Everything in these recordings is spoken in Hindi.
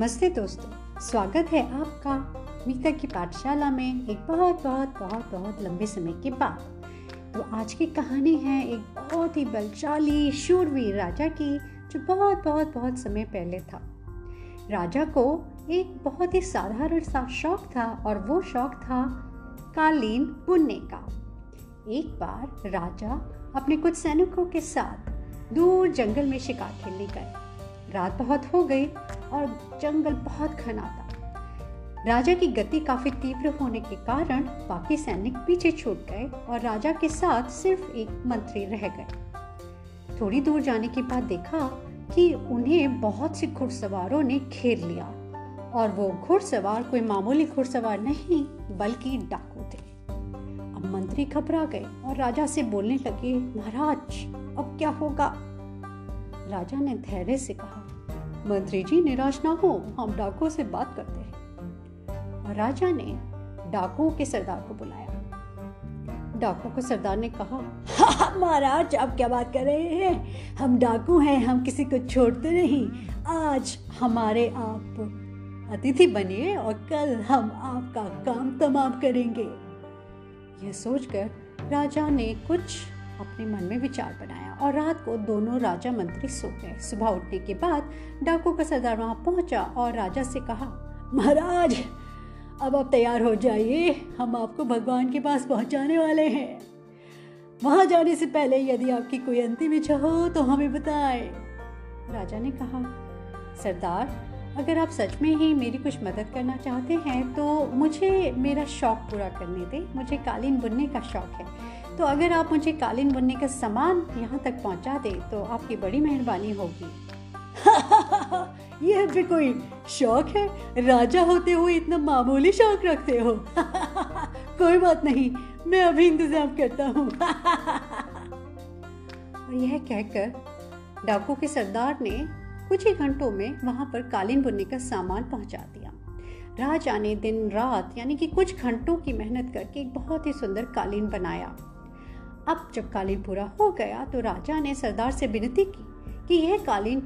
नमस्ते दोस्तों, स्वागत है आपका मीता की पाठशाला में एक बहुत बहुत बहुत बहुत लंबे समय के बाद। तो आज की कहानी है एक बहुत ही बलशाली, शूरवीर राजा की, जो बहुत बहुत बहुत समय पहले था। राजा को एक बहुत ही साधारण सा शौक था और वो शौक था कालीन बुनने का। एक बार राजा अपने कुछ सैनिकों के साथ दूर जंगल में शिकार खेलने गए। रात बहुत हो गई और जंगल बहुत घना था। राजा की गति काफ़ी तीव्र होने के कारण बाकी सैनिक पीछे छूट गए और राजा के साथ सिर्फ़ एक मंत्री रह गए। थोड़ी दूर जाने के बाद देखा कि उन्हें बहुत से घुड़सवारों ने घेर लिया और वो घुड़सवार कोई मामूली घुड़सवार नहीं, बल्कि डाकू थे। अब मंत्री घबरा गए और राजा से बोलने लगे, महाराज, अब क्या होगा? राजा ने धैर्य से कहा मंत्री जी निराश ना हो, हम डाकुओं से बात करते हैं। राजा ने डाकुओं के सरदार को बुलाया। डाकू को सरदार ने कहा महाराज, आप क्या बात कर रहे हैं? हम डाकू हैं, हम किसी को छोड़ते नहीं। आज हमारे आप अतिथि बनिए और कल हम आपका काम तमाम करेंगे। यह सोचकर राजा ने कुछ अपने मन में विचार बनाया और रात को दोनों राजा मंत्री सो गए। सुबह उठने के बाद डाकू का सरदार वहाँ पहुँचा और राजा से कहा, महाराज, अब आप तैयार हो जाइए। हम आपको भगवान के पास पहुँचाने वाले हैं। वहाँ जाने से पहले यदि आपकी कोई अंतिम इच्छा हो तो हमें बताएँ। राजा ने कहा, सरदार अगर आप सच में ही मेरी कुछ मदद करना चाहते हैं तो मुझे मेरा शौक पूरा करने दें। मुझे कालीन बुनने का शौक है। तो अगर आप मुझे कालीन बुनने का सामान यहाँ तक पहुँचा दे तो आपकी बड़ी मेहरबानी होगी। यह भी कोई शौक है? राजा होते हुए इतना मामूली शौक रखते हो? कोई बात नहीं, मैं अभी इंतज़ाम करता हूँ। और यह कहकर डाकू के सरदार ने कुछ ही घंटों में वहाँ पर कालीन बुनने का सामान पहुँचा दिया। राजा ने दिन रात, यानी कि कुछ घंटों की मेहनत करके एक बहुत ही सुंदर कालीन बनाया। अब जब कालीन पूरा हो गया तो राजा ने सरदार से विनती की कि यह कालीन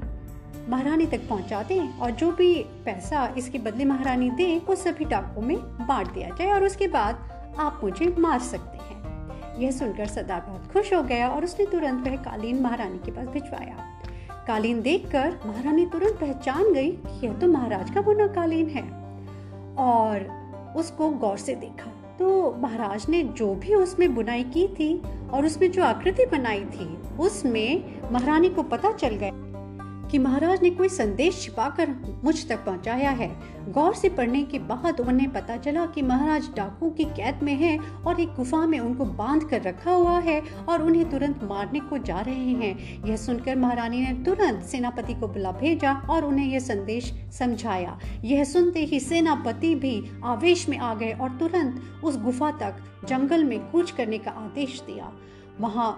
महारानी तक पहुँचा दें और जो भी पैसा इसके बदले महारानी दे, वो सभी डाकों में बांट दिया जाए और उसके बाद आप मुझे मार सकते हैं। यह सुनकर सरदार बहुत खुश हो गया और उसने तुरंत वह कालीन महारानी के पास भिजवाया। कालीन देखकर महारानी तुरंत पहचान गई कि यह तो महाराज का बुना कालीन है। और उसको गौर से देखा तो महाराज ने जो भी उसमें बुनाई की थी और उसमें जो आकृति बनाई थी, उसमें महारानी को पता चल गया। कि महाराज ने कोई संदेश छिपाकर मुझ तक पहुँचाया है। गौर से पढ़ने के बाद उन्हें पता चला कि महाराज डाकू की कैद में हैं और एक गुफा में उनको बाँध कर रखा हुआ है और उन्हें तुरंत मारने को जा रहे हैं। यह सुनकर महारानी ने तुरंत सेनापति को बुला भेजा और उन्हें यह संदेश समझाया। यह सुनते ही सेनापति भी आवेश में आ गए और तुरंत उस गुफा तक जंगल में कूच करने का आदेश दिया। वहाँ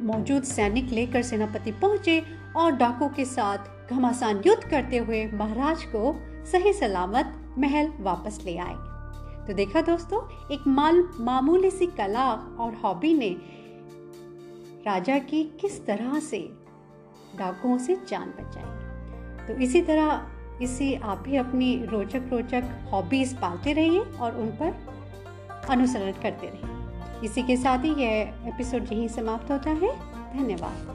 मौजूद सैनिक लेकर सेनापति पहुँचे और डाकू के साथ घमासान युद्ध करते हुए महाराज को सही सलामत महल वापस ले आए। तो देखा दोस्तों, एक माल मामूली सी कला और हॉबी ने राजा की किस तरह से डाकुओं से जान बचाई। तो इसी तरह इसी आप भी अपनी रोचक रोचक हॉबीज पालते रहिए और उन पर अनुसरण करते रहिए। इसी के साथ ही यह एपिसोड यहीं समाप्त होता है। धन्यवाद।